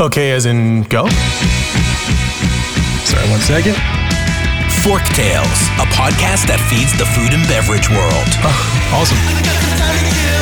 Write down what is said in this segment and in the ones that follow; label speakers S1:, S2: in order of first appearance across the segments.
S1: Okay, as in go? Sorry, one second.
S2: Fork Tales, a podcast that feeds the food and beverage world.
S1: Oh, awesome.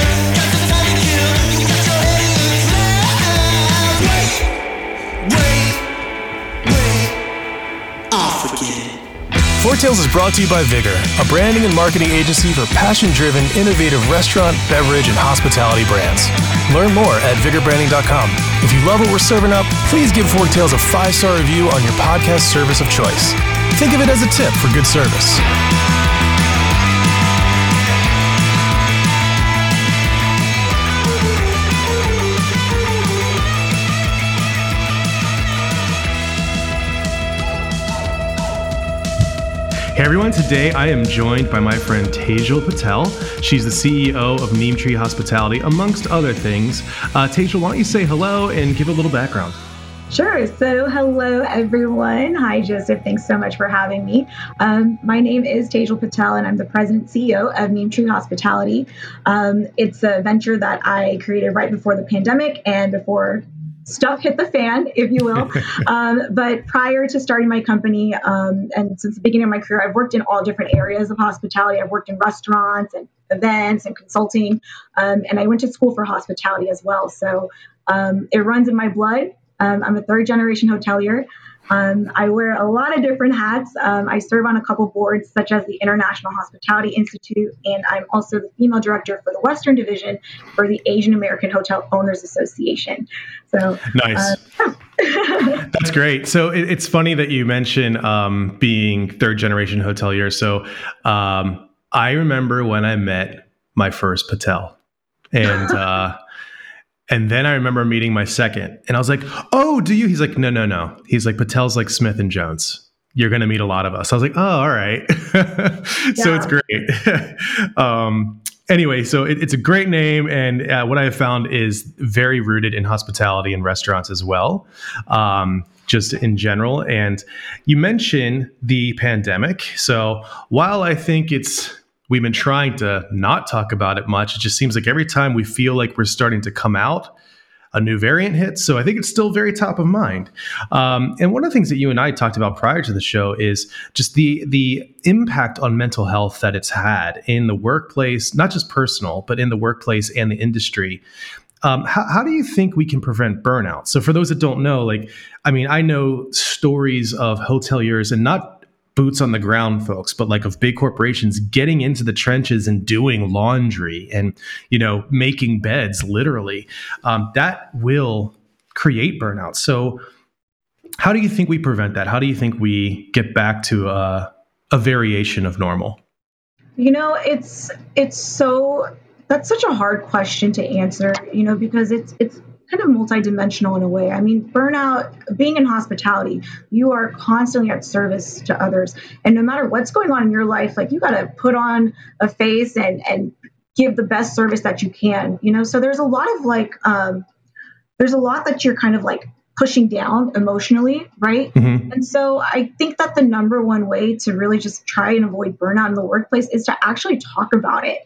S1: Fork Tales is brought to you by Vigor, a branding and marketing agency for passion driven, innovative restaurant, beverage, and hospitality brands. Learn more at vigorbranding.com. If you love what we're serving up, please give Fork Tales a five star review on your podcast service of choice. Think of it as a tip for good service.
S3: Hey everyone, today I am joined by my friend Tejal Patel. She's the CEO of Neem Tree Hospitality, amongst other things. Uh, Tejal, why don't you say hello and give a little background?
S4: Sure. So, hello, everyone. Hi, Joseph. Thanks so much for having me. Um, my name is Tejal Patel, and I'm the president CEO of Neem Tree Hospitality. Um, it's a venture that I created right before the pandemic and before stuff hit the fan, if you will. um, but prior to starting my company, um, and since the beginning of my career, I've worked in all different areas of hospitality. I've worked in restaurants and events and consulting, um, and I went to school for hospitality as well. So um, it runs in my blood. Um, I'm a third generation hotelier. Um, I wear a lot of different hats. Um, I serve on a couple boards, such as the International Hospitality Institute, and I'm also the female director for the Western Division for the Asian American Hotel Owners Association. So
S3: nice. Uh, That's great. So it, it's funny that you mention um, being third generation hotelier. So um, I remember when I met my first Patel, and. Uh, And then I remember meeting my second, and I was like, "Oh, do you?" He's like, "No, no, no." He's like, "Patel's like Smith and Jones. You're going to meet a lot of us." I was like, "Oh, all right." so it's great. um, anyway, so it, it's a great name, and uh, what I have found is very rooted in hospitality and restaurants as well. Um, just in general. And you mentioned the pandemic. So while I think it's we've been trying to not talk about it much. It just seems like every time we feel like we're starting to come out, a new variant hits. So I think it's still very top of mind. Um, and one of the things that you and I talked about prior to the show is just the the impact on mental health that it's had in the workplace, not just personal, but in the workplace and the industry. Um, how, how, do you think we can prevent burnout? So, for those that don't know, like, I mean, I know stories of hoteliers and not boots on the ground folks but like of big corporations getting into the trenches and doing laundry and you know making beds literally um, that will create burnout. So how do you think we prevent that? How do you think we get back to a, a variation of normal?
S4: You know it's it's so that's such a hard question to answer you know because it's it's kind of multidimensional in a way. I mean, burnout, being in hospitality, you are constantly at service to others. And no matter what's going on in your life, like you got to put on a face and, and give the best service that you can, you know? So there's a lot of like, um, there's a lot that you're kind of like pushing down emotionally, right? Mm-hmm. And so I think that the number one way to really just try and avoid burnout in the workplace is to actually talk about it.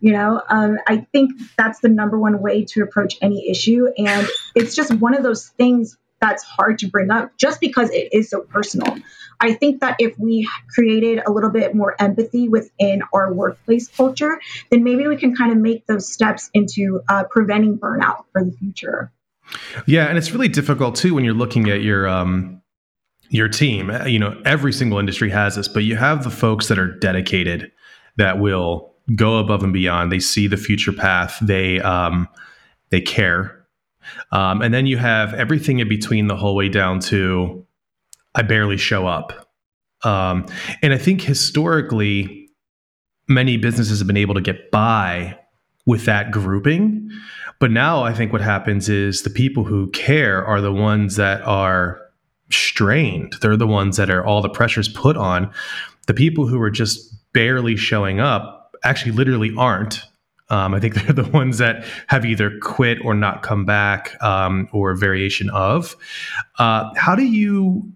S4: You know, um, I think that's the number one way to approach any issue. And it's just one of those things that's hard to bring up just because it is so personal. I think that if we created a little bit more empathy within our workplace culture, then maybe we can kind of make those steps into uh, preventing burnout for the future.
S3: Yeah, and it's really difficult too when you're looking at your um your team. You know, every single industry has this, but you have the folks that are dedicated that will go above and beyond. They see the future path. They um they care. Um, and then you have everything in between the whole way down to I barely show up. Um, and I think historically, many businesses have been able to get by with that grouping but now I think what happens is the people who care are the ones that are strained. They're the ones that are all the pressures put on. The people who are just barely showing up actually literally aren't. Um, I think they're the ones that have either quit or not come back um, or variation of. Uh, how do you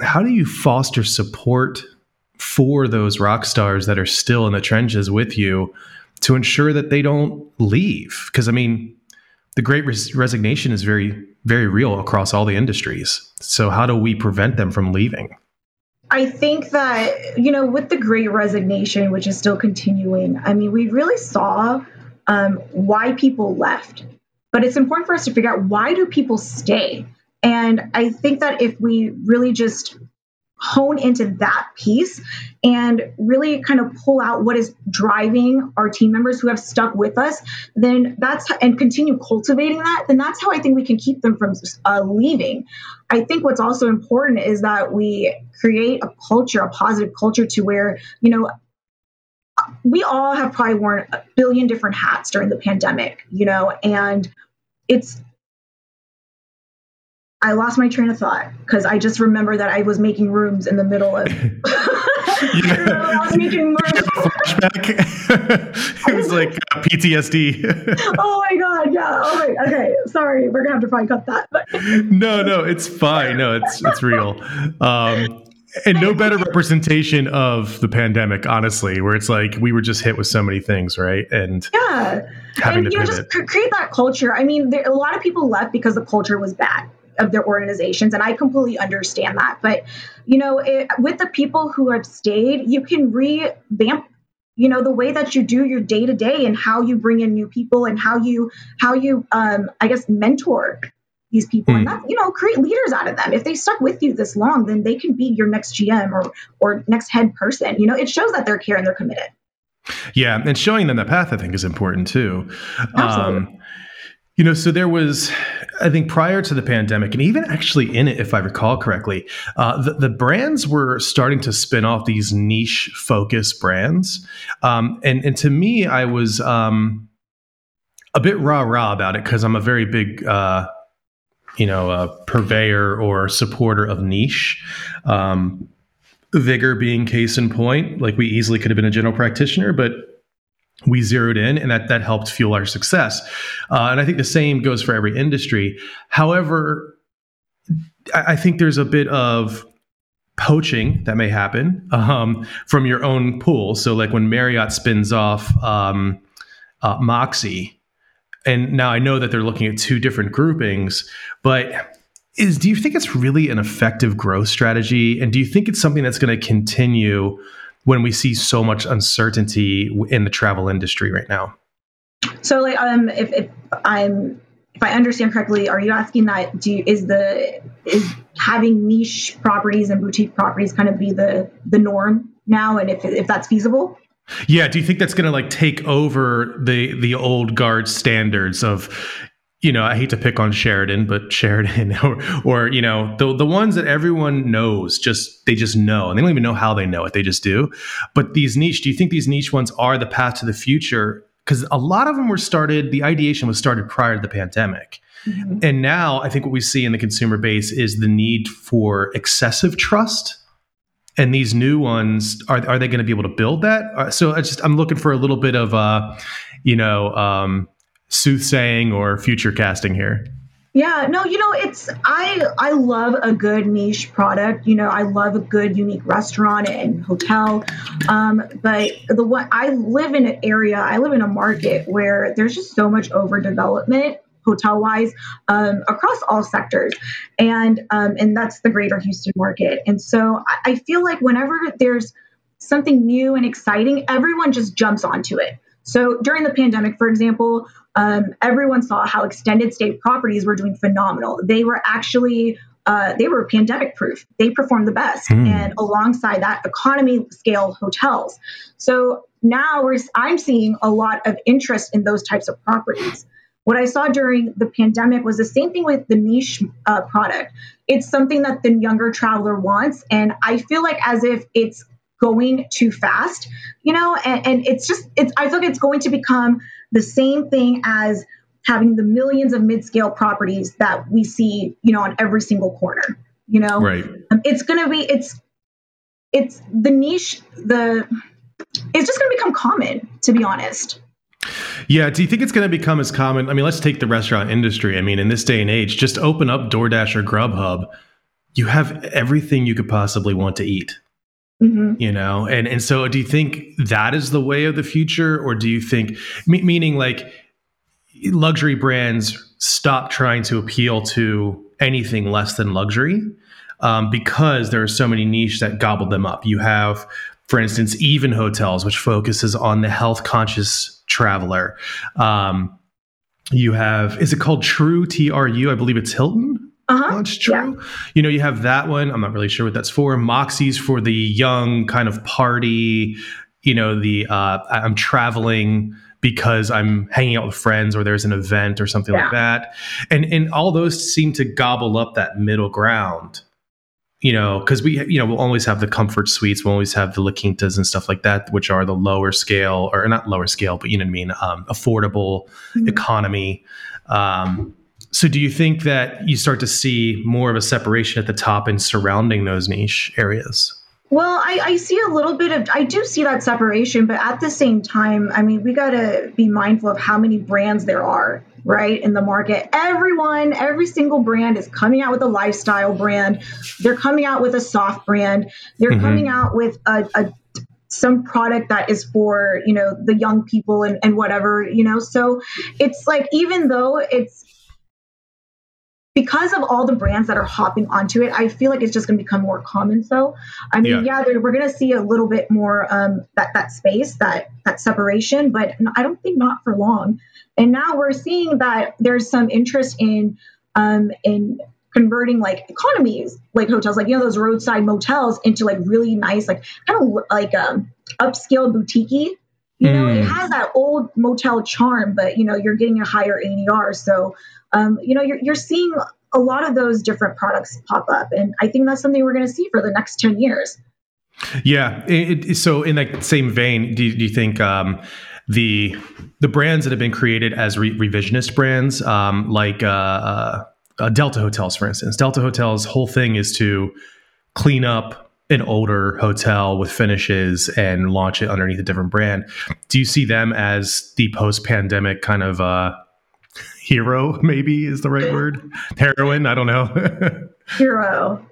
S3: how do you foster support for those rock stars that are still in the trenches with you to ensure that they don't leave. Because I mean, the great res- resignation is very, very real across all the industries. So, how do we prevent them from leaving?
S4: I think that, you know, with the great resignation, which is still continuing, I mean, we really saw um, why people left. But it's important for us to figure out why do people stay? And I think that if we really just hone into that piece and really kind of pull out what is driving our team members who have stuck with us then that's and continue cultivating that then that's how i think we can keep them from uh, leaving. I think what's also important is that we create a culture a positive culture to where you know we all have probably worn a billion different hats during the pandemic you know and it's I lost my train of thought because I just remember that I was making rooms in the middle of. I was making rooms.
S3: Flashback. it was like uh, PTSD.
S4: oh my god! Yeah. Oh my, okay. Sorry, we're gonna have to probably cut that. But.
S3: no, no, it's fine. No, it's it's real. Um, and no better representation of the pandemic, honestly, where it's like we were just hit with so many things, right? And
S4: yeah,
S3: having
S4: and,
S3: to
S4: you know, just create that culture. I mean, there, a lot of people left because the culture was bad of their organizations and i completely understand that. But you know it, with the people who have stayed you can revamp you know the way that you do your day to day and how you bring in new people and how you how you um i guess mentor these people. Mm. and that you know create leaders out of them. If they stuck with you this long then they can be your next gm or or next head person. You know it shows that they're care and they're committed.
S3: Yeah and showing them the path i think is important too.
S4: Absolutely. Um,
S3: you know, so there was, I think, prior to the pandemic, and even actually in it, if I recall correctly, uh, the, the, brands were starting to spin off these niche focus brands. Um, and, and to me, I was um, a bit rah rah about it because I'm a very big, uh, you know, uh, purveyor or supporter of niche. Um, Vigor being case in point, like we easily could have been a general practitioner, but we zeroed in and that that helped fuel our success. Uh, and i think the same goes for every industry. However I, I think there's a bit of poaching that may happen um, from your own pool. So like when marriott spins off um, uh, moxy and now i know that they're looking at two different groupings but is do you think it's really an effective growth strategy? And do you think it's something that's going to continue when we see so much uncertainty in the travel industry right now?
S4: So, like, um, if, if I'm if I understand correctly, are you asking that do you, is the is having niche properties and boutique properties kind of be the the norm now, and if if that's feasible?
S3: Yeah, do you think that's going to like take over the the old guard standards of you know, I hate to pick on Sheraton, but Sheraton or, or, you know, the the ones that everyone knows, just they just know, and they don't even know how they know it, they just do. But these niche, do you think these niche ones are the path to the future? Because a lot of them were started, the ideation was started prior to the pandemic. Mm-hmm. And now I think what we see in the consumer base is the need for excessive trust. And these new ones, are, are they going to be able to build that? Uh, so I just, I'm looking for a little bit of, uh, you know, um, soothsaying or future casting here?
S4: Yeah, no, you know, it's I I love a good niche product. You know, I love a good unique restaurant and hotel. Um, but the one I live in an area, I live in a market where there's just so much overdevelopment hotel wise um, across all sectors and um, and that's the greater houston market and so I, I feel like whenever there's something new and exciting everyone just jumps onto it so during the pandemic, for example, um, everyone saw how extended stay properties were doing phenomenal. They were actually uh, they were pandemic proof. They performed the best, mm. and alongside that, economy scale hotels. So now we're I'm seeing a lot of interest in those types of properties. What I saw during the pandemic was the same thing with the niche uh, product. It's something that the younger traveler wants, and I feel like as if it's going too fast, you know, and, and it's just, it's, I feel like it's going to become the same thing as having the millions of mid-scale properties that we see, you know, on every single corner, you know,
S3: right.
S4: Um, it's going to be, it's, it's the niche, the, it's just going to become common, to be honest.
S3: Yeah. Do you think it's going to become as common? I mean, let's take the restaurant industry. I mean, in this day and age, just open up DoorDash or Grubhub. You have everything you could possibly want to eat. Mm-hmm. You know, and and so do you think that is the way of the future, or do you think, me- meaning like, luxury brands stop trying to appeal to anything less than luxury um, because there are so many niches that gobbled them up. You have, for instance, Even Hotels, which focuses on the health conscious traveler. Um, you have, is it called True Tru, T R U? I believe it's Hilton.
S4: Uh-huh.
S3: That's true. Yeah. You know, you have that one. I'm not really sure what that's for. Moxy's for the young kind of party. You know, the uh, I'm traveling because I'm hanging out with friends or there's an event or something yeah. like that. And and all those seem to gobble up that middle ground you know, because we, you know, we'll always have the comfort suites, we'll always have the La Quintas and stuff like that, which are the lower scale, or not lower scale, but you know what I mean, um, affordable mm-hmm. economy. Um, so, do you think that you start to see more of a separation at the top and surrounding those niche areas?
S4: Well, I, I, see a little bit of, I do see that separation, but at the same time, I mean, we got to be mindful of how many brands there are, right, in the market. Everyone, every single brand is coming out with a lifestyle brand. They're coming out with a soft brand. They're mm-hmm. coming out with a, a some product that is for you know the young people and, and whatever you know so it's like even though it's because of all the brands that are hopping onto it, I feel like it's just going to become more common. So, I mean, yeah, yeah we're going to see a little bit more um, that that space, that that separation, but I don't think not for long. And now we're seeing that there's some interest in um, in converting like economies, like hotels, like you know those roadside motels into like really nice, like kind of like um, upscale boutique you know, mm. it has that old motel charm, but you know, you're getting a higher ADR. So, um, you know, you're, you're seeing a lot of those different products pop up, and I think that's something we're going to see for the next ten years.
S3: Yeah. It, it, so, in that same vein, do, do you think um, the the brands that have been created as re- revisionist brands, um, like uh, uh, Delta Hotels, for instance, Delta Hotels' whole thing is to clean up an older hotel with finishes and launch it underneath a different brand. Do you see them as the post pandemic kind of uh, hero, maybe is the right word? Heroine? I don't know.
S4: hero.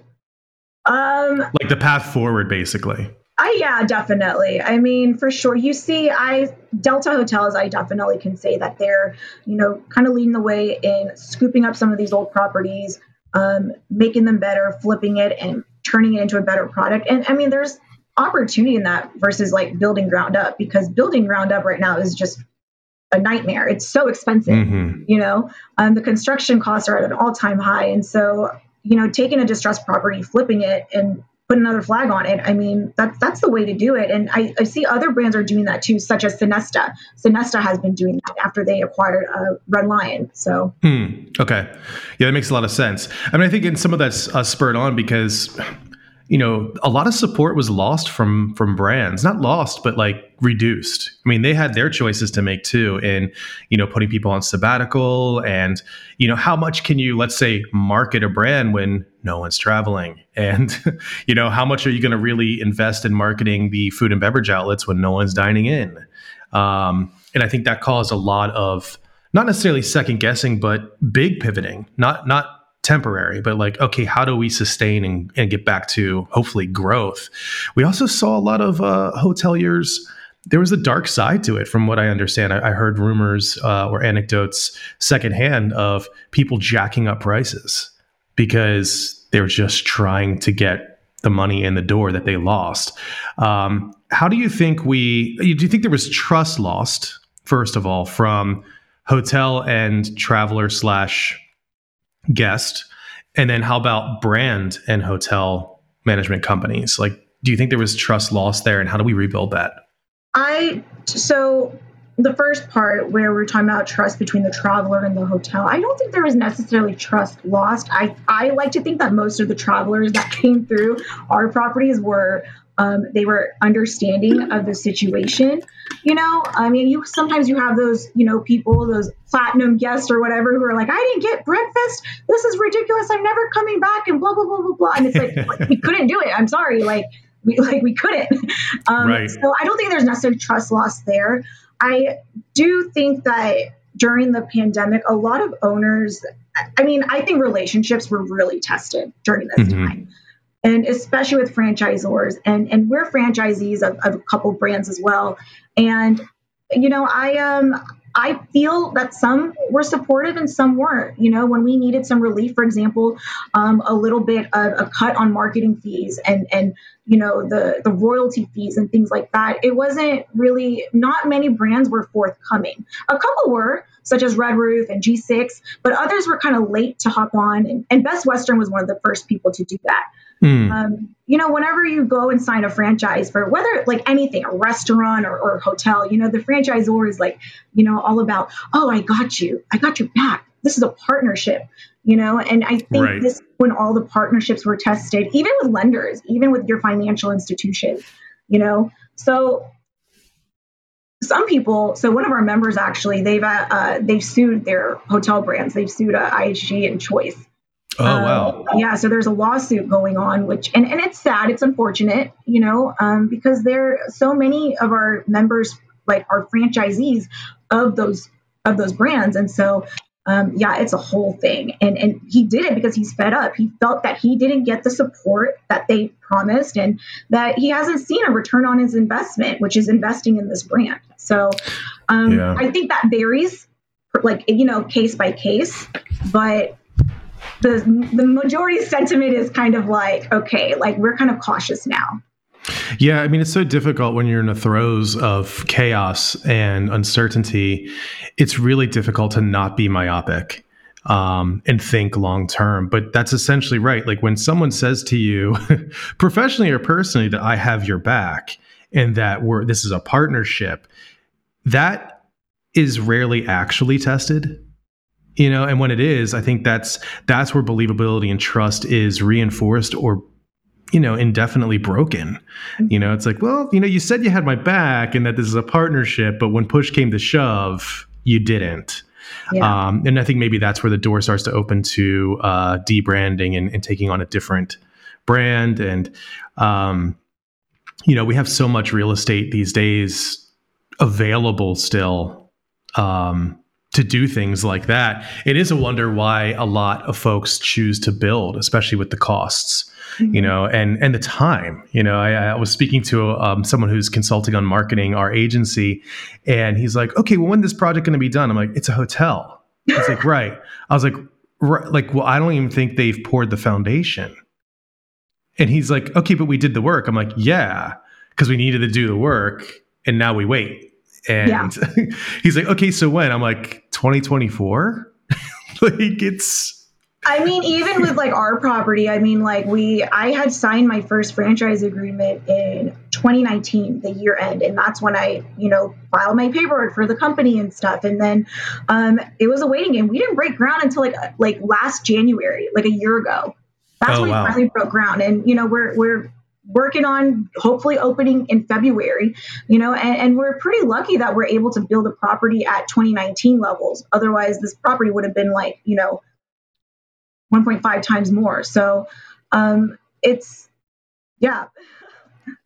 S4: Um,
S3: like the path forward, basically.
S4: I, yeah, definitely. I mean, for sure. You see, I Delta Hotels, I definitely can say that they're, you know, kind of leading the way in scooping up some of these old properties, um, making them better, flipping it, and turning it into a better product. And I mean, there's opportunity in that versus like building ground up because building ground up right now is just a nightmare. It's so expensive, mm-hmm. you know. Um, the construction costs are at an all-time high, and so you know, taking a distressed property, flipping it, and put another flag on it. I mean, that's that's the way to do it. And I, I see other brands are doing that too, such as Sonesta. Sonesta has been doing that after they acquired uh, Red Lion. So,
S3: hmm. okay, yeah, that makes a lot of sense. I mean, I think in some of that's uh, spurred on because you know a lot of support was lost from from brands not lost but like reduced. I mean they had their choices to make too in you know putting people on sabbatical and you know how much can you let's say market a brand when no one's traveling? And you know how much are you going to really invest in marketing the food and beverage outlets when no one's dining in? Um, and i think that caused a lot of not necessarily second guessing but big pivoting not not temporary, but like, okay, how do we sustain and, and get back to hopefully growth? We also saw a lot of uh, hoteliers. There was a dark side to it, from what I understand. I, I heard rumors uh, or anecdotes secondhand of people jacking up prices because they were just trying to get the money in the door that they lost. Um, how do you think we? Do you think there was trust lost first of all from hotel and traveler slash guest? And then how about brand and hotel management companies? Like, do you think there was trust lost there and how do we rebuild that?
S4: I, so the first part where we're talking about trust between the traveler and the hotel, I don't think there was necessarily trust lost. I, I like to think that most of the travelers that came through our properties were um, they were understanding of the situation. You know, I mean, you sometimes you have those, you know, people, those platinum guests or whatever, who are like, I didn't get breakfast. This is ridiculous. I'm never coming back, and blah blah blah blah blah. And it's like we couldn't do it. I'm sorry, like we like we couldn't. Um, right. So I don't think there's necessarily trust loss there. I do think that during the pandemic, a lot of owners. I mean, I think relationships were really tested during this mm-hmm. time and especially with franchisors and and we're franchisees of, of a couple brands as well and you know i um I feel that some were supportive and some weren't. You know, when we needed some relief, for example, um, a little bit of a cut on marketing fees and and you know the the royalty fees and things like that. It wasn't really not many brands were forthcoming. A couple were, such as Red Roof and G6, but others were kind of late to hop on. And, and Best Western was one of the first people to do that. Mm. Um, you know, whenever you go and sign a franchise for whether like anything, a restaurant or, or hotel, you know, the franchisor is like, you know, all about, oh, I got you, I got your back. This is a partnership, you know, and I think right. this when all the partnerships were tested, even with lenders, even with your financial institution, you know. So some people, so one of our members actually, they've uh, uh, they've sued their hotel brands. They've sued uh, IHG and Choice
S3: Oh um, wow!
S4: Yeah, so there's a lawsuit going on, which and, and it's sad, it's unfortunate, you know, um, because there so many of our members like are franchisees of those of those brands, and so um, yeah, it's a whole thing. And and he did it because he's fed up. He felt that he didn't get the support that they promised, and that he hasn't seen a return on his investment, which is investing in this brand. So um, yeah. I think that varies, like you know, case by case, but the the majority sentiment is kind of like okay like we're kind of cautious now
S3: yeah, I mean, it's so difficult when you're in the throes of chaos and uncertainty. It's really difficult to not be myopic um, and think long term. But that's essentially right. Like when someone says to you, professionally or personally, that I have your back and that we're this is a partnership, that is rarely actually tested you know and when it is i think that's that's where believability and trust is reinforced or you know indefinitely broken. You know it's like well you know you said you had my back and that this is a partnership but when push came to shove you didn't. Yeah. um, and i think maybe that's where the door starts to open to uh, debranding and, and taking on a different brand. And um, you know we have so much real estate these days available still um, to do things like that. It is a wonder why a lot of folks choose to build, especially with the costs, mm-hmm. you know, and and the time. You know, I, I was speaking to um, someone who's consulting on marketing our agency, and he's like, "Okay, well, when this project going to be done?" I'm like, "It's a hotel." He's like, "Right." I was like, right, "Like, well, I don't even think they've poured the foundation." And he's like, "Okay, but we did the work." I'm like, "Yeah, because we needed to do the work, and now we wait." And yeah. he's like, okay, so when? I'm like, 2024? like it's
S4: I mean, even with like our property, I mean, like we, I had signed my first franchise agreement in 2019, the year end, and that's when I, you know, filed my paperwork for the company and stuff. And then um, it was a waiting game. We didn't break ground until like like last January, like a year ago. That's oh, when wow. we finally broke ground. And you know, we're we're working on hopefully opening in February, you know, and, and, we're pretty lucky that we're able to build a property at 2019 levels. Otherwise, this property would have been like, you know, 1.5 times more. So um, it's, yeah.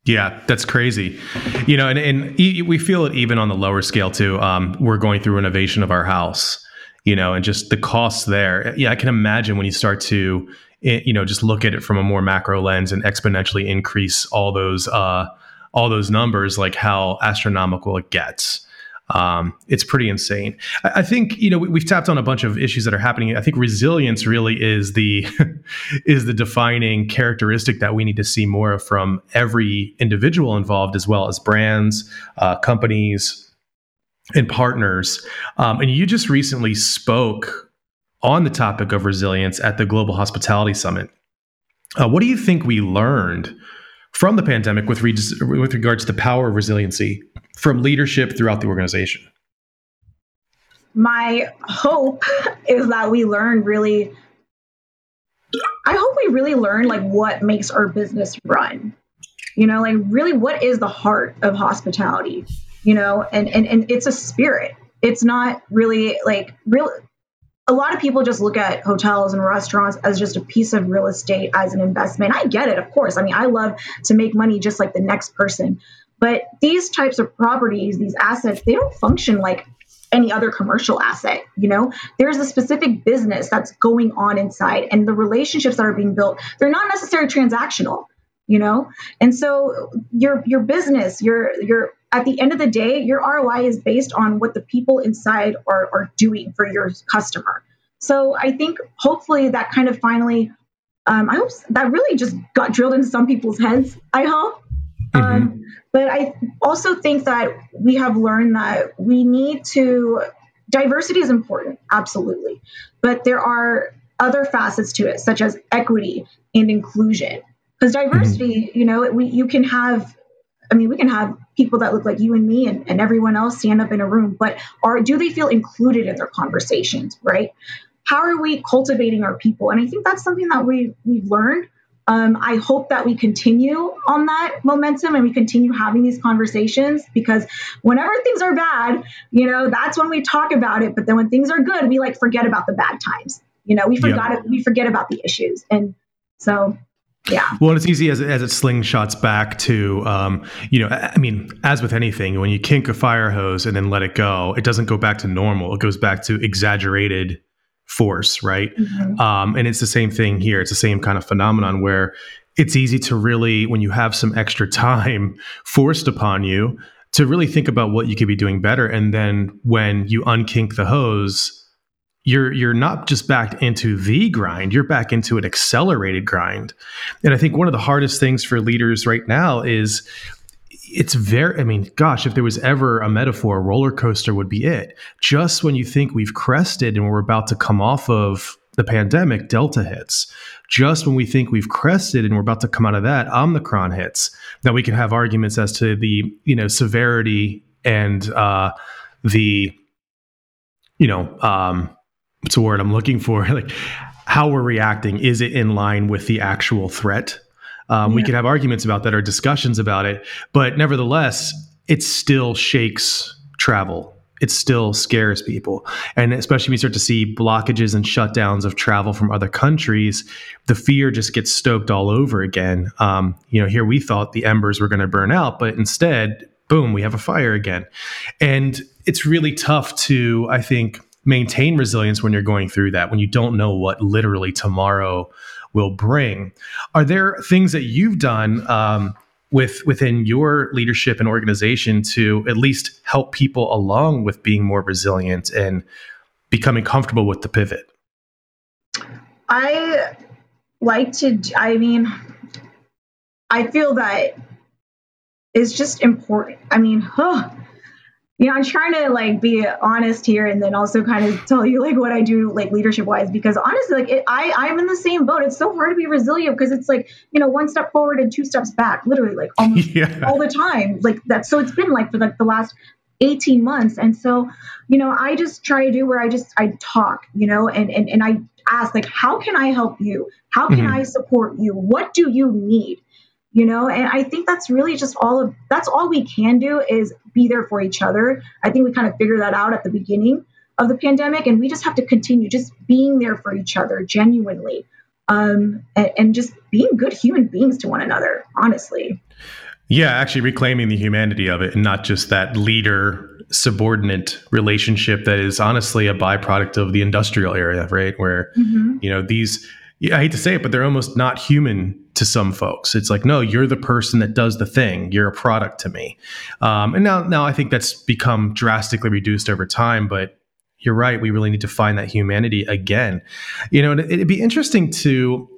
S3: Yeah, that's crazy. You know, and, and we feel it even on the lower scale too. Um, we're going through renovation of our house, you know, and just the costs there. Yeah, I can imagine when you start to you know just look at it from a more macro lens and exponentially increase all those uh, all those numbers like how astronomical it gets um, it's pretty insane. I, I think you know we, have tapped on a bunch of issues that are happening. I think resilience really is the is the defining characteristic that we need to see more of from every individual involved, as well as brands, uh, companies, and partners. Um, and you just recently spoke on the topic of resilience at the Global Hospitality Summit. Uh, what do you think we learned from the pandemic with, re- with regards to the power of resiliency from leadership throughout the organization?
S4: My hope is that we learn really. I hope we really learn like what makes our business run. You know, like really what is the heart of hospitality? You know, and and, and it's a spirit. It's not really like real a lot of people just look at hotels and restaurants as just a piece of real estate as an investment. I get it, of course. I mean, I love to make money just like the next person. But these types of properties, these assets, they don't function like any other commercial asset, you know? There's a specific business that's going on inside and the relationships that are being built, they're not necessarily transactional, you know? And so your your business, your your at the end of the day, your ROI is based on what the people inside are, are doing for your customer. So I think hopefully that kind of finally, um, I hope that really just got drilled into some people's heads. I hope. Mm-hmm. Um, but I also think that we have learned that we need to diversity is important, absolutely. But there are other facets to it, such as equity and inclusion. Because diversity, mm-hmm. you know, we you can have I mean, we can have people that look like you and me and, and everyone else stand up in a room, but are do they feel included in their conversations, right? How are we cultivating our people? And I think that's something that we we've learned. Um, I hope that we continue on that momentum and we continue having these conversations because whenever things are bad, you know, that's when we talk about it. But then when things are good, we like forget about the bad times. You know, we forgot yeah. it, we forget about the issues. And so yeah.
S3: Well, it's easy as, as it slingshots back to, um, you know, I mean, as with anything, when you kink a fire hose and then let it go, it doesn't go back to normal. It goes back to exaggerated force, right? Mm-hmm. Um, and it's the same thing here. It's the same kind of phenomenon where it's easy to really, when you have some extra time forced upon you, to really think about what you could be doing better. And then when you unkink the hose, you're you're not just back into the grind you're back into an accelerated grind. And i think one of the hardest things for leaders right now is it's very i mean gosh if there was ever a metaphor a roller coaster would be it. Just when you think we've crested and we're about to come off of the pandemic delta hits. Just when we think we've crested and we're about to come out of that omicron hits. Now we can have arguments as to the you know severity and uh the you know um what's the word I'm looking for? like how we're reacting. Is it in line with the actual threat? Um, yeah. We could have arguments about that or discussions about it, but nevertheless, it still shakes travel. It still scares people. And especially when you start to see blockages and shutdowns of travel from other countries, the fear just gets stoked all over again. Um, you know, here we thought the embers were going to burn out, but instead, boom, we have a fire again. And it's really tough to, I think, maintain resilience when you're going through that, when you don't know what literally tomorrow will bring. Are there things that you've done um, with within your leadership and organization to at least help people along with being more resilient and becoming comfortable with the pivot?
S4: I like to. I mean, I feel that it's just important. I mean, huh, you know, I'm trying to like be honest here and then also kind of tell you like what I do like leadership wise because honestly like it, I I'm in the same boat. It's so hard to be resilient because it's like you know one step forward and two steps back, literally like almost yeah. all the time. Like that. So it's been like for like the last 18 months, and so you know I just try to do where I just I talk, you know, and and and I ask like how can I help you? How can mm-hmm. I support you? What do you need? You know? And i think that's really just all of that's all we can do is be there for each other. I think we kind of figured that out at the beginning of the pandemic and we just have to continue just being there for each other genuinely um, and, and just being good human beings to one another honestly.
S3: Yeah actually reclaiming the humanity of it and not just that leader subordinate relationship that is honestly a byproduct of the industrial area right? Where mm-hmm. you know these I hate to say it, but they're almost not human to some folks. It's like, no, you're the person that does the thing. You're a product to me. Um, and now, now I think that's become drastically reduced over time. But you're right. We really need to find that humanity again. You know, it'd be interesting to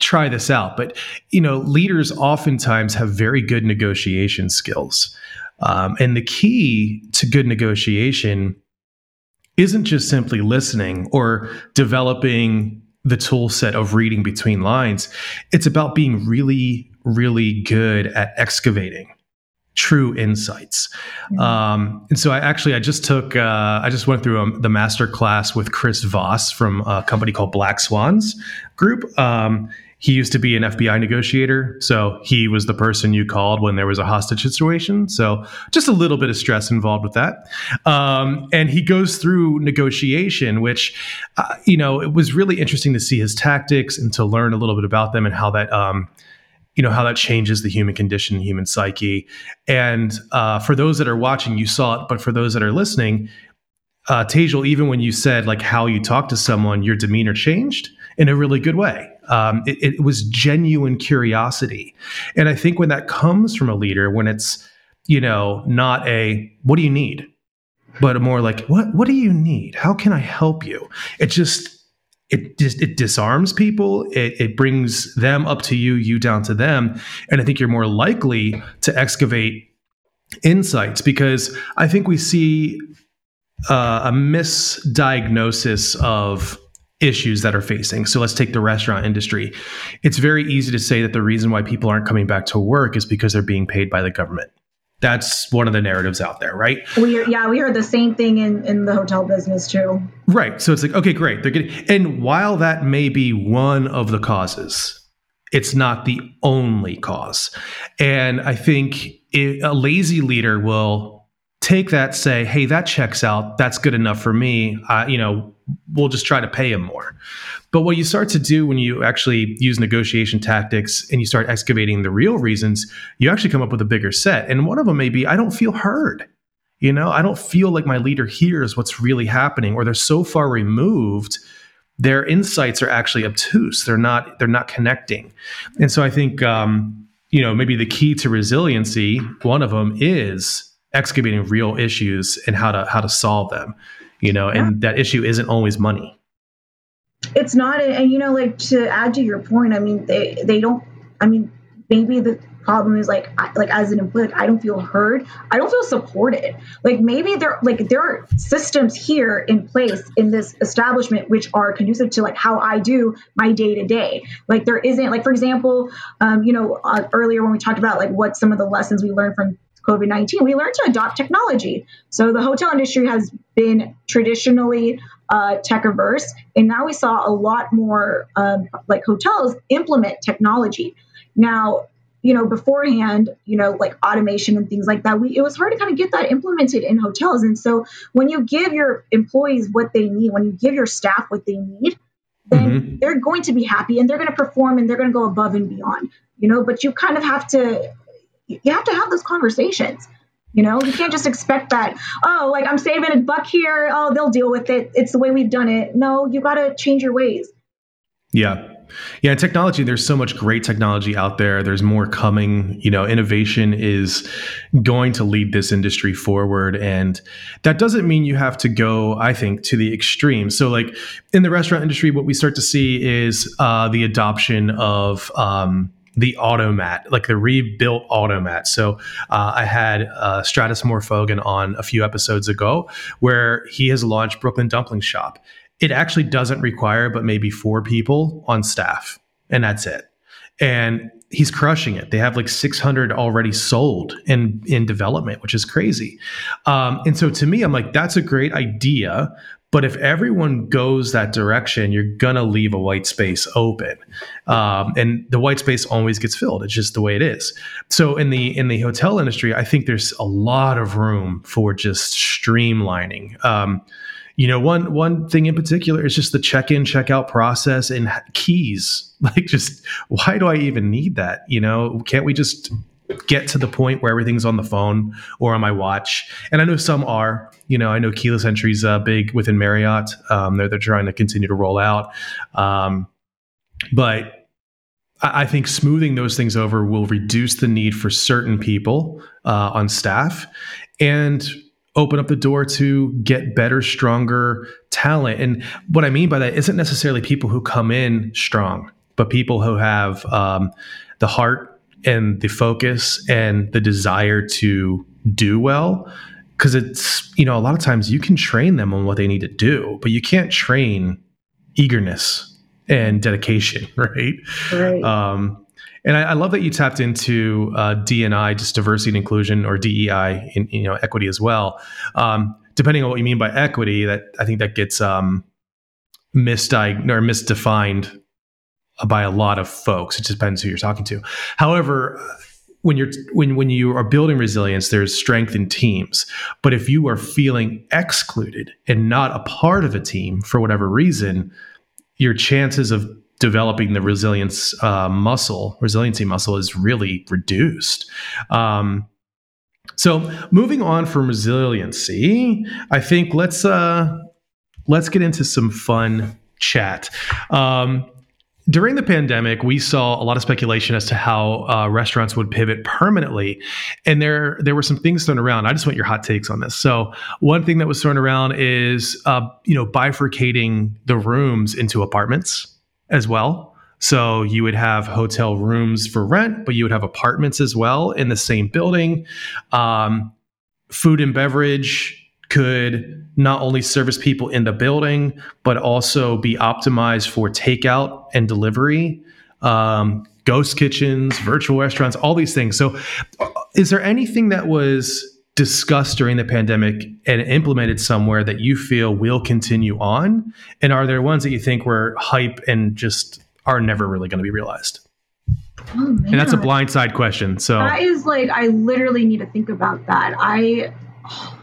S3: try this out. But you know, leaders oftentimes have very good negotiation skills, um, and the key to good negotiation isn't just simply listening or developing the tool set of reading between lines. It's about being really, really good at excavating true insights. Mm-hmm. Um, and so I actually, I just took, uh, I just went through um, the master class with Chris Voss from a company called Black Swans Group. Um, he used to be an FBI negotiator, so he was the person you called when there was a hostage situation. So just a little bit of stress involved with that. Um, and he goes through negotiation, which uh, you know it was really interesting to see his tactics and to learn a little bit about them and how that. Um, you know how that changes the human condition, human psyche, and uh, for those that are watching, you saw it. But for those that are listening, uh, even when you said like how you talk to someone, your demeanor changed in a really good way. Um, it, it was genuine curiosity. And I think when that comes from a leader, when it's you know, not a what do you need, but more like what what do you need? How can I help you? It just it just it disarms people. It, it brings them up to you, you down to them, and I think you're more likely to excavate insights because I think we see uh, a misdiagnosis of issues that are facing. So let's take the restaurant industry. It's very easy to say that the reason why people aren't coming back to work is because they're being paid by the government. That's one of the narratives out there, right?
S4: We yeah, we heard the same thing in in the hotel business too.
S3: Right. So it's like, okay, great. They're getting and while that may be one of the causes, it's not the only cause. And I think it, a lazy leader will take that, say, hey, that checks out. That's good enough for me. Uh, you know, we'll just try to pay him more. But what you start to do when you actually use negotiation tactics and you start excavating the real reasons, you actually come up with a bigger set. And one of them may be I don't feel heard. You know, I don't feel like my leader hears what's really happening, or they're so far removed their insights are actually obtuse they're not they're not connecting and so i think um, you know maybe the key to resiliency one of them is excavating real issues and how to how to solve them you know yeah. and that issue isn't always money.
S4: It's not and you know like to add to your point i mean they they don't i mean maybe the problem is like I, like as an employee i don't feel heard. I don't feel supported. Like maybe there like there are systems here in place in this establishment which are conducive to like how i do my day to day like there isn't like for example um, you know uh, earlier when we talked about like what some of the lessons we learned from COVID 19, we learned to adopt technology. So the hotel industry has been traditionally uh, tech averse, and now we saw a lot more um, like hotels implement technology. Now, you know, beforehand, you know, like automation and things like that, we it was hard to kind of get that implemented in hotels. And so when you give your employees what they need, when you give your staff what they need, then mm-hmm. they're going to be happy and they're going to perform and they're going to go above and beyond, you know, but you kind of have to you have to have those conversations. You know, you can't just expect that, oh, like I'm saving a buck here. Oh, they'll deal with it. It's the way we've done it. No, you got to change your ways.
S3: Yeah. Yeah, technology, there's so much great technology out there. There's more coming. You know, innovation is going to lead this industry forward. And that doesn't mean you have to go, I think, to the extreme. So, like in the restaurant industry, what we start to see is uh, the adoption of, um, the automat, like the rebuilt automat. So uh, I had uh, Stratis on a few episodes ago where he has launched Brooklyn Dumpling Shop. It actually doesn't require but maybe four people on staff, and that's it. And he's crushing it. They have like 600 already sold in in development, which is crazy. Um, and so to me, I'm like, that's a great idea, but if everyone goes that direction, you're gonna leave a white space open, um, and the white space always gets filled. It's just the way it is. So in the in the hotel industry, I think there's a lot of room for just streamlining. Um, you know, one one thing in particular is just the check-in, check-out process and keys. Like, just why do I even need that? You know, can't we just get to the point where everything's on the phone or on my watch. And I know some are. You know, I know keyless entry is uh, big within Marriott. Um, they're they're trying to continue to roll out, um, but I, I, think smoothing those things over will reduce the need for certain people uh, on staff and open up the door to get better, stronger talent. And what I mean by that isn't necessarily people who come in strong, but people who have um, the heart and the focus and the desire to do well because it's you know a lot of times you can train them on what they need to do but you can't train eagerness and dedication right, right. Um, and I, I, love that you tapped into uh, DNI, just diversity and inclusion, or DEI, in, you know, equity as well. Um, depending on what you mean by equity, that I think that gets um, misdiagnosed or misdefined by a lot of folks. It depends who you're talking to. However, when you're when when you are building resilience, there's strength in teams. But if you are feeling excluded and not a part of a team for whatever reason, your chances of developing the resilience uh, muscle, resiliency muscle, is really reduced. Um, so moving on from resiliency, I think let's uh, let's get into some fun chat. Um, during the pandemic, we saw a lot of speculation as to how uh, restaurants would pivot permanently, and there there were some things thrown around. I just want your hot takes on this. So, one thing that was thrown around is uh, you know bifurcating the rooms into apartments as well. So you would have hotel rooms for rent, but you would have apartments as well in the same building. Um, food and beverage could not only service people in the building, but also be optimized for takeout and delivery, um, ghost kitchens, virtual restaurants, all these things. So, is there anything that was discussed during the pandemic and implemented somewhere that you feel will continue on? And are there ones that you think were hype and just are never really going to be realized?
S4: Oh,
S3: and that's a blindside question. So
S4: that is like I literally need to think about that. I oh,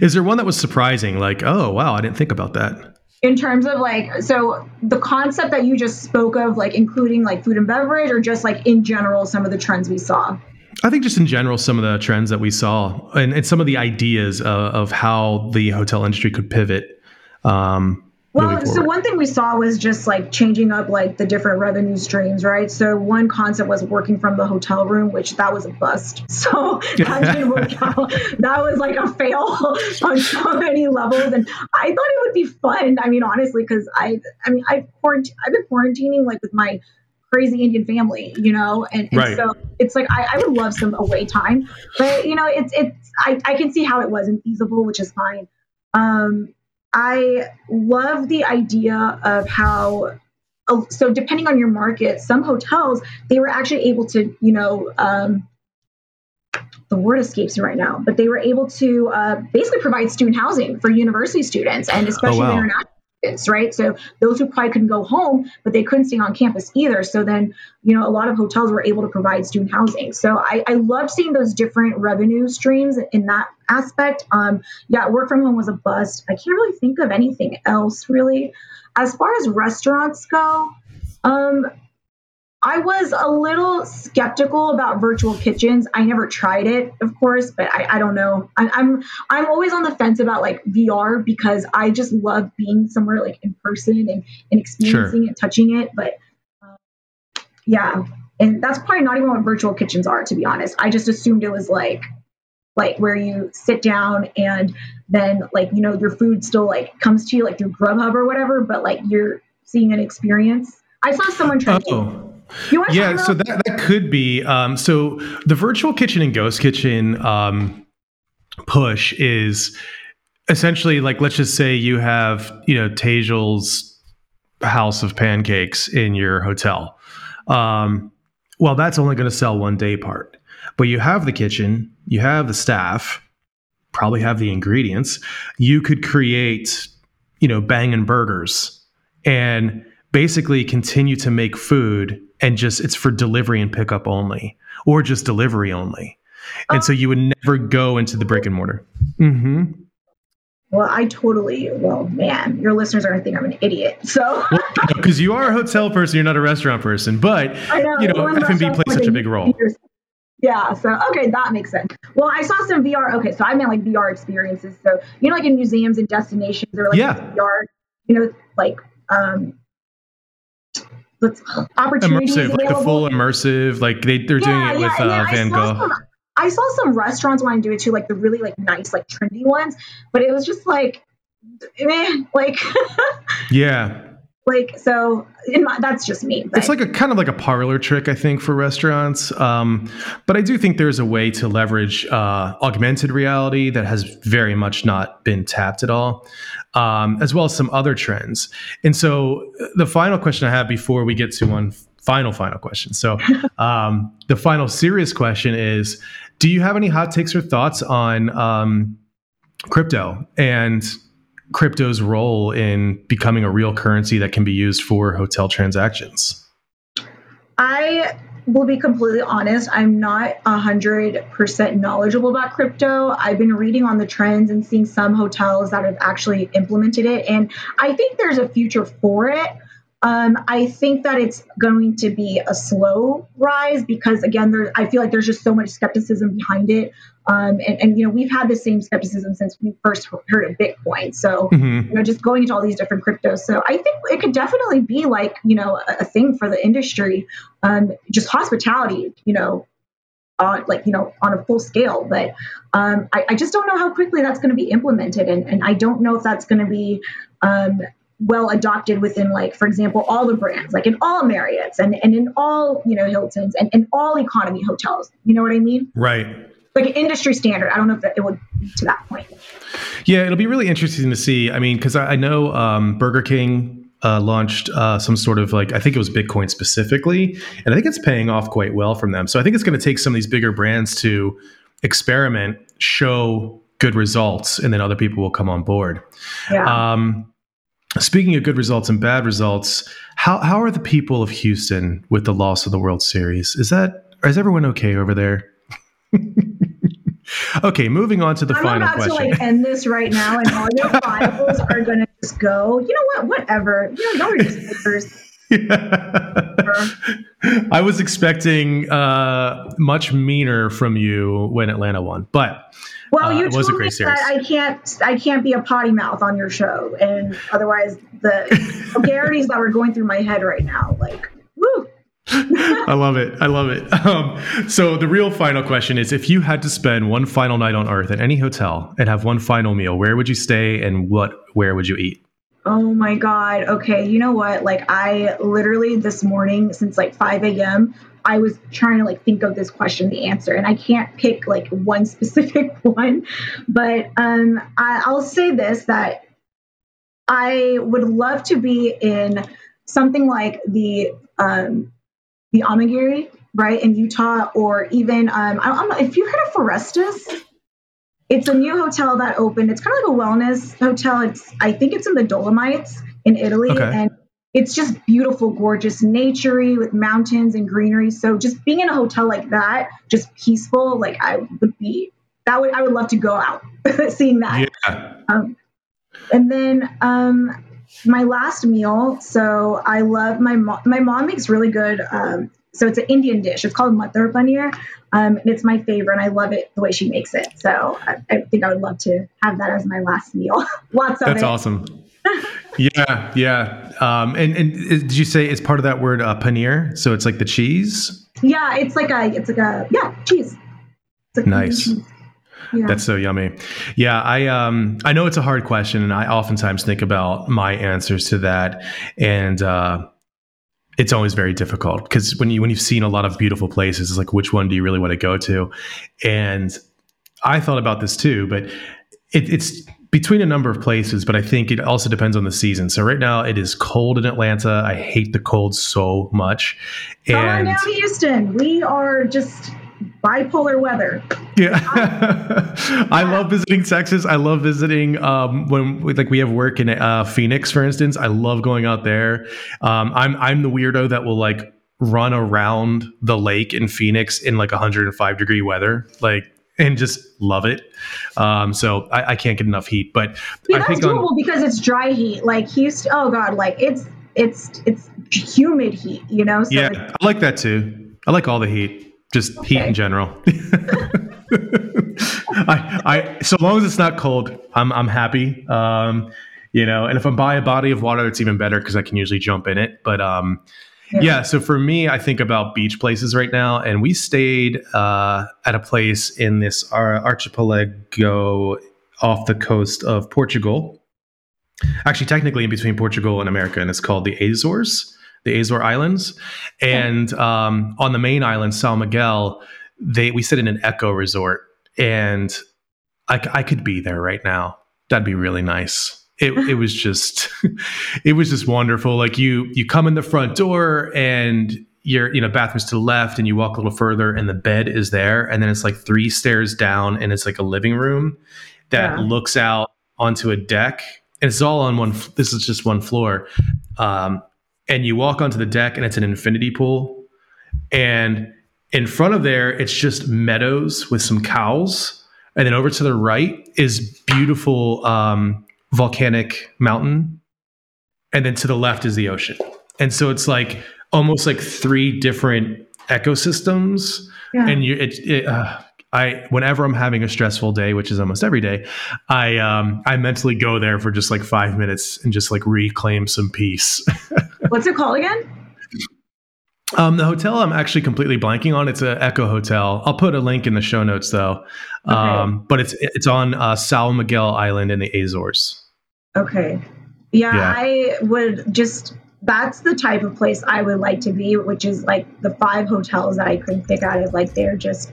S3: is there one that was surprising? Like, oh wow, I didn't think about that.
S4: In terms of like, so the concept that you just spoke of, like including like food and beverage, or just like in general, some of the trends we saw.
S3: I think just in general, some of the trends that we saw, and, and some of the ideas uh, of how the hotel industry could pivot. Um,
S4: well, so one thing we saw was just like changing up like the different revenue streams, right? So one concept was working from the hotel room, which that was a bust. So that didn't work out. That was like a fail on so many levels, and I thought it would be fun. I mean, honestly, because I, I mean, I've quarant- I've been quarantining like with my crazy Indian family, you know, and, and right. so it's like I, I, would love some away time, but you know, it's it's I, I can see how it wasn't feasible, which is fine. Um, I love the idea of how oh, so depending on your market, some hotels they were actually able to, you know, um, the word escapes me right now, but they were able to uh, basically provide student housing for university students and especially oh, wow. international right? So those who probably couldn't go home, but they couldn't stay on campus either. So then, you know, a lot of hotels were able to provide student housing. So I, I love seeing those different revenue streams in that aspect. Um, yeah, work from home was a bust. I can't really think of anything else really. As far as restaurants go, um, I was a little skeptical about virtual kitchens. I never tried it, of course, but I, I don't know. I, I'm I'm always on the fence about like VR because I just love being somewhere like in person and, and experiencing sure. it, touching it. But uh, yeah, and that's probably not even what virtual kitchens are, to be honest. I just assumed it was like like where you sit down and then like you know your food still like comes to you like through Grubhub or whatever, but like you're seeing an experience. I saw someone try.
S3: Oh yeah, so that, that could be. Um, so the virtual kitchen and ghost kitchen um, push is essentially like let's just say you have you know Tejal's house of pancakes in your hotel. Um, well, that's only going to sell one day part, but you have the kitchen, you have the staff, probably have the ingredients. You could create, you know, banging burgers and basically continue to make food and just it's for delivery and pickup only or just delivery only and so you would never go into the brick and mortar mm-hmm.
S4: well i totally well man your listeners are going to think i'm an idiot so
S3: because well, you are a hotel person you're not a restaurant person but know, you know f&b plays such a big role
S4: yeah, so okay, that makes sense. Well, I saw some VR. Okay, so I meant like VR experiences. So you know, like in museums and destinations, or like yeah. VR, you know, like um, opportunities
S3: immersive, available. like a full immersive. Like they they're yeah, doing it yeah, with uh, Van Gogh.
S4: Some, I saw some restaurants want to do it too, like the really like nice, like trendy ones. But it was just like, man, like
S3: yeah.
S4: Like so, my, that's just me.
S3: But. It's like a kind of like a parlor trick, I think, for restaurants. Um, but I do think there's a way to leverage uh, augmented reality that has very much not been tapped at all um, as well as some other trends. And so the final question I have before we get to one final, final question. So um, the final serious question is Do you have any hot takes or thoughts on um, crypto and crypto's role in becoming a real currency that can be used for hotel transactions?
S4: I will be completely honest, I'm not 100% knowledgeable about crypto. I've been reading on the trends and seeing some hotels that have actually implemented it. And I think there's a future for it. Um, I think that it's going to be a slow rise because again, there I feel like there's just so much skepticism behind it. Um, and, and, you know, we've had the same skepticism since we first heard of Bitcoin. So, mm-hmm. you know, just going into all these different cryptos. So I think it could definitely be like, you know, a, a thing for the industry. Um, just hospitality, you know, on like, you know, on a full scale. But um, I, I, just don't know how quickly that's going to be implemented. And, and I don't know if that's going to be um, well adopted within like for example all the brands like in all marriotts and, and in all you know hiltons and in all economy hotels you know what i mean
S3: right
S4: like an industry standard. I don't know if that, it would to that point.
S3: Yeah, it'll be really interesting to see. I mean, because I, I, know um, Burger King uh, launched uh, some sort of like I think it was Bitcoin specifically, and I think it's paying off quite well from them. So I think it's going to take some of these bigger brands to experiment, show good results, and then other people will come on board. Yeah. Um, speaking of good results and bad results, how how are the people of Houston with the loss of the World Series? Is that is everyone okay over there? okay, moving on to the
S4: I'm
S3: final
S4: about
S3: question.
S4: to like end this right now, and all your files are going to just go. You know what? Whatever. You know, y'all are just
S3: I was expecting uh, much meaner from you when Atlanta won, but
S4: well, you
S3: uh, it was
S4: a
S3: great series.
S4: I can't, I can't be a potty mouth on your show, and otherwise the vulgarities that were going through my head right now, like, woo.
S3: I love it. I love it. Um, so the real final question is: If you had to spend one final night on Earth at any hotel and have one final meal, where would you stay and what? Where would you eat?
S4: Oh my god. Okay, you know what? Like I literally this morning since like 5 a.m. I was trying to like think of this question, the answer, and I can't pick like one specific one. But um, I, I'll say this: that I would love to be in something like the um, the Amangiri, right, in Utah, or even um, I don't know if you heard of Forestis. It's a new hotel that opened. It's kind of like a wellness hotel. It's I think it's in the Dolomites in Italy, okay. and it's just beautiful, gorgeous, naturey with mountains and greenery. So just being in a hotel like that, just peaceful, like I would be. That would I would love to go out seeing that. Yeah. Um, and then um, my last meal. So I love my mom. My mom makes really good. Um, so it's an Indian dish. It's called matar paneer, um, and it's my favorite. And I love it the way she makes it. So I, I think I would love to have that as my last meal. Lots of
S3: That's
S4: it.
S3: awesome. yeah, yeah. Um, and and did you say it's part of that word uh, paneer? So it's like the cheese.
S4: Yeah, it's like a it's like a yeah cheese.
S3: Like nice. Cheese. Yeah. That's so yummy. Yeah, I um I know it's a hard question, and I oftentimes think about my answers to that, and uh, it's always very difficult because when you when you've seen a lot of beautiful places, it's like which one do you really want to go to? And I thought about this too, but it, it's between a number of places, but I think it also depends on the season. So right now it is cold in Atlanta. I hate the cold so much.
S4: And Come on down to Houston. We are just bipolar weather.
S3: Yeah, I love visiting Texas. I love visiting um, when like we have work in uh, Phoenix, for instance. I love going out there. Um, I'm I'm the weirdo that will like run around the lake in Phoenix in like 105 degree weather, like and just love it. Um, so I, I, can't get enough heat. But
S4: See, I think doable on, because it's dry heat. Like Houston, oh god, like it's it's it's humid heat. You know?
S3: So yeah, I like that too. I like all the heat just okay. heat in general. I, I, so long as it's not cold, I'm, I'm happy. Um, you know, and if I'm by a body of water, it's even better because I can usually jump in it. But um, yeah. yeah. so for me, I think about beach places right now, and we stayed uh, at a place in this archipelago off the coast of Portugal. Actually, technically in between Portugal and America, and it's called the Azores the Azore Islands, and um, on the main island, San Miguel, they we sit in an eco resort, and I, I could be there right now. That'd be really nice. It, it was just it was just wonderful. Like you you come in the front door and your you know bathroom's to the left and you walk a little further and the bed is there and then it's like three stairs down and it's like a living room that yeah. looks out onto a deck and it's all on one this is just one floor um, and you walk onto the deck and it's an infinity pool and in front of there it's just meadows with some cows and then over to the right is beautiful um, volcanic mountain and then to the left is the ocean and so it's like almost like three different ecosystems,
S4: Yeah.
S3: and you it, it uh, I whenever I'm having a stressful day, which is almost every day, I um I mentally go there for just like five minutes and just like reclaim some peace.
S4: What's it called again?
S3: Um, the hotel I'm actually completely blanking on. It's an Echo Hotel. I'll put a link in the show notes though. Um, but it's it's on uh, Sal Miguel Island in the Azores.
S4: Okay. Yeah,
S3: Yeah.
S4: I would just that's the type of place I would like to be, which is like the five hotels that I couldn't pick out of like they're just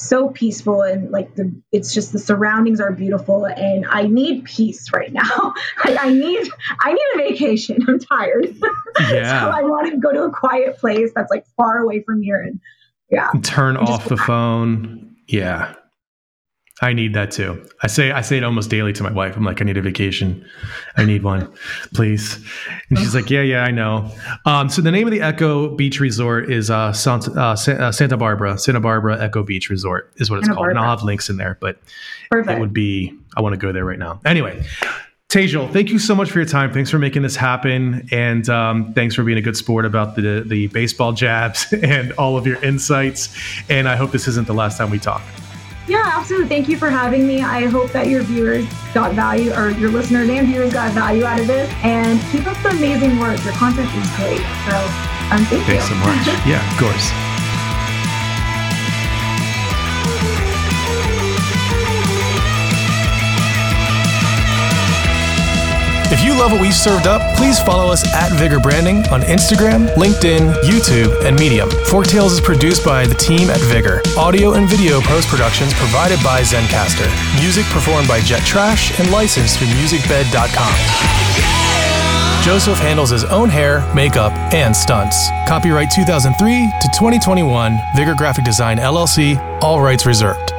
S4: so peaceful and like the it's just the surroundings are beautiful and I need peace right now. like I need I need a vacation. I'm tired.
S3: Yeah.
S4: so I want to go to a quiet place that's like far away from here and yeah.
S3: Turn
S4: just
S3: off the phone. Yeah. I need that too. I say I say it almost daily to my wife. I'm like, I need a vacation. I need one, please. And she's like, Yeah, yeah, I know. Um, so the name of the Eco Beach Resort is uh, Santa, uh, uh, Santa Barbara. Santa Barbara Eco Beach Resort is what it's
S4: Santa
S3: called. And I'll have links in there, but
S4: Perfect.
S3: it would be. I want to go there right now. Anyway. Tejal, thank you so much for your time. Thanks for making this happen, and um, thanks for being a good sport about the the baseball jabs and all of your insights. And I hope this isn't the last time we talk.
S4: Yeah, absolutely. Thank you for having me. I hope that your viewers got value, or your listeners and viewers got value out of this. And keep up the amazing work. Your content is great. So, um, thank
S3: Thanks
S4: you.
S3: so much. Yeah, of course.
S1: If you love what we've served up, please follow us at Vigor Branding on Instagram, LinkedIn, YouTube, and Medium. Forktails is produced by the team at Vigor. Audio and video post productions provided by Zencastr. Music performed by Jet Trash and licensed through musicbed.com. Joseph handles his own hair, makeup, and stunts. Copyright 2003 to 2021, Vigor Graphic Design LLC, all rights reserved.